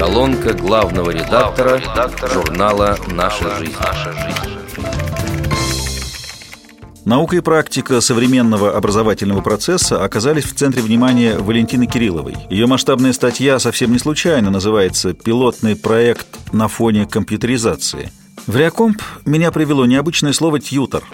Колонка главного редактора, редактора журнала «Наша жизнь». «Наша жизнь». Наука и практика современного образовательного процесса оказались в центре внимания Валентины Кирилловой. Ее масштабная статья совсем не случайно называется «Пилотный проект на фоне компьютеризации». В Реакомп меня привело необычное слово «тьютор».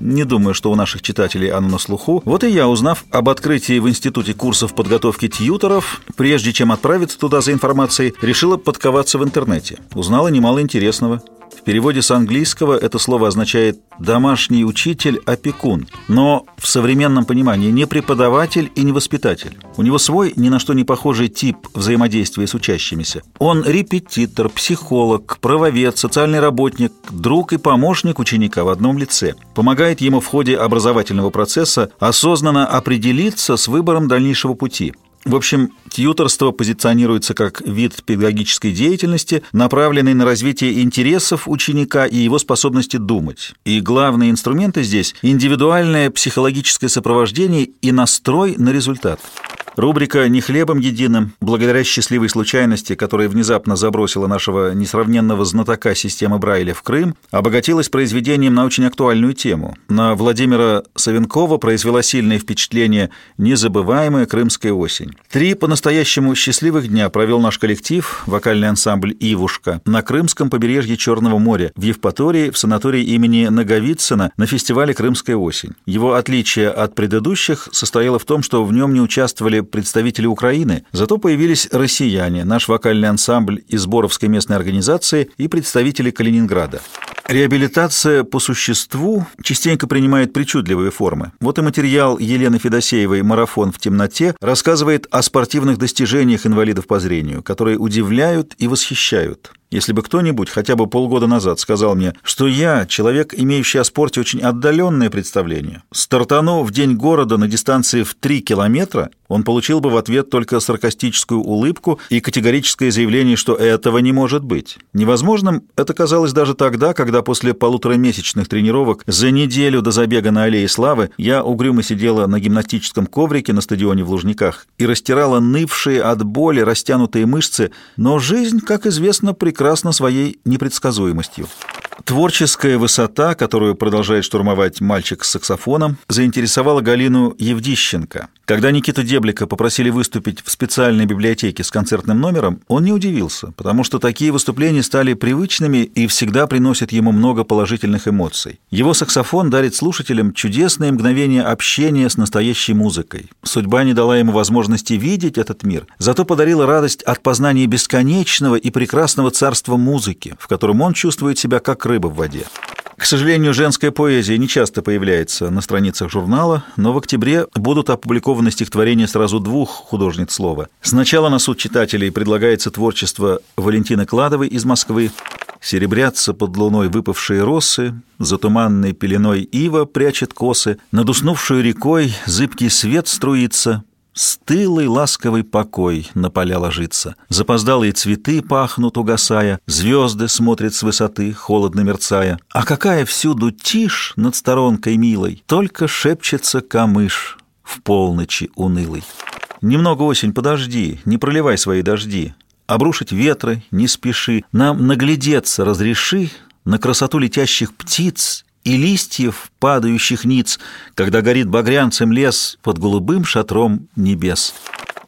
Не думаю, что у наших читателей оно на слуху. Вот и я, узнав об открытии в институте курсов подготовки тьюторов, прежде чем отправиться туда за информацией, решила подковаться в интернете. Узнала немало интересного. Переводе с английского это слово означает «домашний учитель, опекун», но в современном понимании не преподаватель и не воспитатель. У него свой, ни на что не похожий тип взаимодействия с учащимися. Он репетитор, психолог, правовед, социальный работник, друг и помощник ученика в одном лице. Помогает ему в ходе образовательного процесса осознанно определиться с выбором дальнейшего пути – в общем, тьюторство позиционируется как вид педагогической деятельности, направленный на развитие интересов ученика и его способности думать. И главные инструменты здесь – индивидуальное психологическое сопровождение и настрой на результат. Рубрика «Не хлебом единым», благодаря счастливой случайности, которая внезапно забросила нашего несравненного знатока системы Брайля в Крым, обогатилась произведением на очень актуальную тему. На Владимира Савенкова произвела сильное впечатление «Незабываемая крымская осень». Три по-настоящему счастливых дня провел наш коллектив, вокальный ансамбль «Ивушка», на крымском побережье Черного моря, в Евпатории, в санатории имени Наговицына, на фестивале «Крымская осень». Его отличие от предыдущих состояло в том, что в нем не участвовали представители Украины, зато появились россияне, наш вокальный ансамбль из Боровской местной организации и представители Калининграда. Реабилитация по существу частенько принимает причудливые формы. Вот и материал Елены Федосеевой «Марафон в темноте» рассказывает о спортивных достижениях инвалидов по зрению, которые удивляют и восхищают. Если бы кто-нибудь хотя бы полгода назад сказал мне, что я, человек, имеющий о спорте очень отдаленное представление, стартану в день города на дистанции в 3 километра, он получил бы в ответ только саркастическую улыбку и категорическое заявление, что этого не может быть. Невозможным это казалось даже тогда, когда после полуторамесячных тренировок за неделю до забега на Аллее Славы я угрюмо сидела на гимнастическом коврике на стадионе в Лужниках и растирала нывшие от боли растянутые мышцы, но жизнь, как известно, прекрасна своей непредсказуемостью. Творческая высота, которую продолжает штурмовать мальчик с саксофоном, заинтересовала Галину Евдищенко. Когда Никиту Деблика попросили выступить в специальной библиотеке с концертным номером, он не удивился, потому что такие выступления стали привычными и всегда приносят ему много положительных эмоций. Его саксофон дарит слушателям чудесные мгновения общения с настоящей музыкой. Судьба не дала ему возможности видеть этот мир, зато подарила радость от познания бесконечного и прекрасного царства музыки, в котором он чувствует себя как рыба в воде. К сожалению, женская поэзия не часто появляется на страницах журнала, но в октябре будут опубликованы стихотворения сразу двух художниц слова. Сначала на суд читателей предлагается творчество Валентины Кладовой из Москвы. Серебрятся под луной выпавшие росы, за туманной пеленой ива прячет косы, над уснувшей рекой зыбкий свет струится, Стылый ласковый покой на поля ложится. Запоздалые цветы пахнут, угасая, Звезды смотрят с высоты, холодно мерцая. А какая всюду тишь над сторонкой милой, Только шепчется камыш в полночи унылой. Немного осень, подожди, не проливай свои дожди. Обрушить ветры не спеши, Нам наглядеться разреши На красоту летящих птиц и листьев, падающих ниц, когда горит багрянцем лес под голубым шатром небес.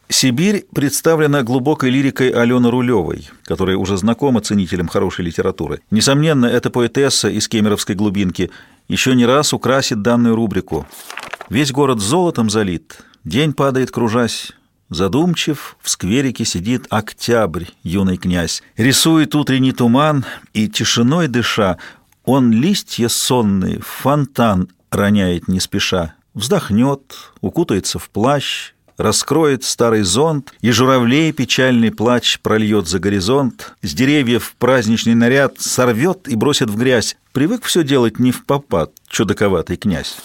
Сибирь представлена глубокой лирикой Алены Рулевой, которая уже знакома ценителям хорошей литературы. Несомненно, эта поэтесса из Кемеровской глубинки еще не раз украсит данную рубрику. Весь город золотом залит, день падает кружась, Задумчив, в скверике сидит октябрь, юный князь. Рисует утренний туман, и тишиной дыша он листья сонные фонтан роняет не спеша, вздохнет, укутается в плащ, раскроет старый зонт, и журавлей печальный плач прольет за горизонт, с деревьев праздничный наряд сорвет и бросит в грязь. Привык все делать не в попад, чудаковатый князь.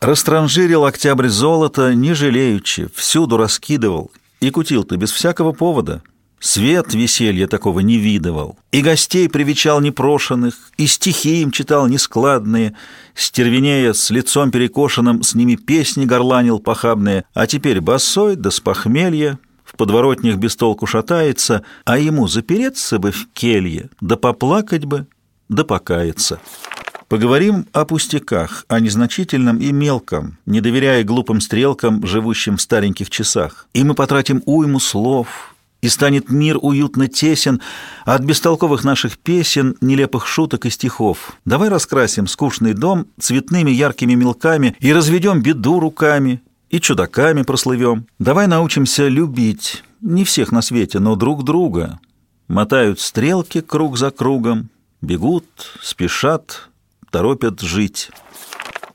Растранжирил октябрь золото, не жалеючи, всюду раскидывал, и кутил-то без всякого повода, Свет веселья такого не видывал, и гостей привечал непрошенных, и стихи им читал нескладные, стервенея с лицом перекошенным, с ними песни горланил похабные, а теперь босой да с похмелья в подворотнях без толку шатается, а ему запереться бы в келье, да поплакать бы, да покаяться. Поговорим о пустяках, о незначительном и мелком, не доверяя глупым стрелкам, живущим в стареньких часах. И мы потратим уйму слов, и станет мир уютно тесен от бестолковых наших песен, нелепых шуток и стихов. Давай раскрасим скучный дом цветными яркими мелками и разведем беду руками, и чудаками прослывем. Давай научимся любить, не всех на свете, но друг друга. Мотают стрелки круг за кругом, бегут, спешат, торопят жить».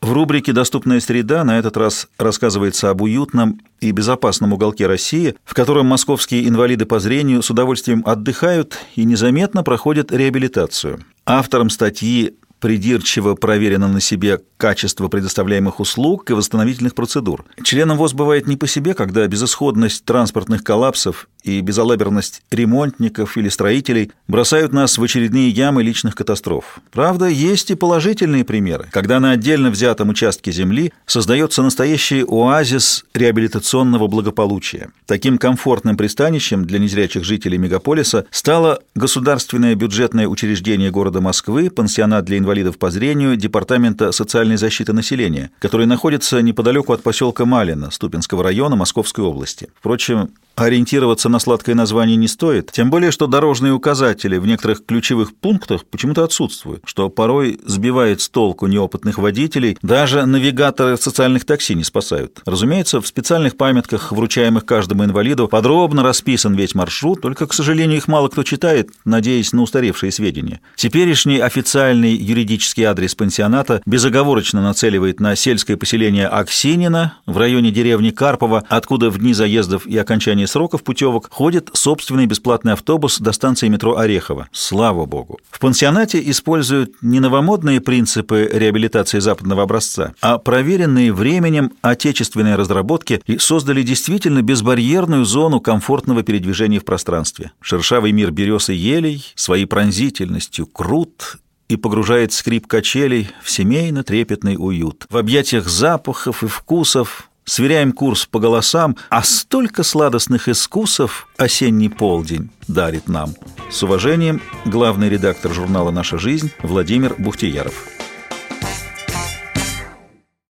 В рубрике «Доступная среда» на этот раз рассказывается об уютном и безопасном уголке России, в котором московские инвалиды по зрению с удовольствием отдыхают и незаметно проходят реабилитацию. Автором статьи придирчиво проверено на себе качество предоставляемых услуг и восстановительных процедур. Членам ВОЗ бывает не по себе, когда безысходность транспортных коллапсов и безалаберность ремонтников или строителей бросают нас в очередные ямы личных катастроф. Правда, есть и положительные примеры, когда на отдельно взятом участке земли создается настоящий оазис реабилитационного благополучия. Таким комфортным пристанищем для незрячих жителей мегаполиса стало государственное бюджетное учреждение города Москвы, пансионат для инвалидов по зрению Департамента социальной защиты населения, который находится неподалеку от поселка Малина Ступинского района Московской области. Впрочем, Ориентироваться на сладкое название не стоит, тем более, что дорожные указатели в некоторых ключевых пунктах почему-то отсутствуют, что порой сбивает с толку неопытных водителей, даже навигаторы социальных такси не спасают. Разумеется, в специальных памятках, вручаемых каждому инвалиду, подробно расписан весь маршрут, только, к сожалению, их мало кто читает, надеясь на устаревшие сведения. Теперешний официальный юридический адрес пансионата безоговорочно нацеливает на сельское поселение Аксинина в районе деревни Карпова, откуда в дни заездов и окончания сроков путевок ходит собственный бесплатный автобус до станции метро Орехово. Слава богу. В пансионате используют не новомодные принципы реабилитации западного образца, а проверенные временем отечественные разработки и создали действительно безбарьерную зону комфортного передвижения в пространстве. Шершавый мир берез и елей своей пронзительностью крут и погружает скрип качелей в семейно-трепетный уют. В объятиях запахов и вкусов сверяем курс по голосам, а столько сладостных искусов осенний полдень дарит нам. С уважением, главный редактор журнала «Наша жизнь» Владимир Бухтияров.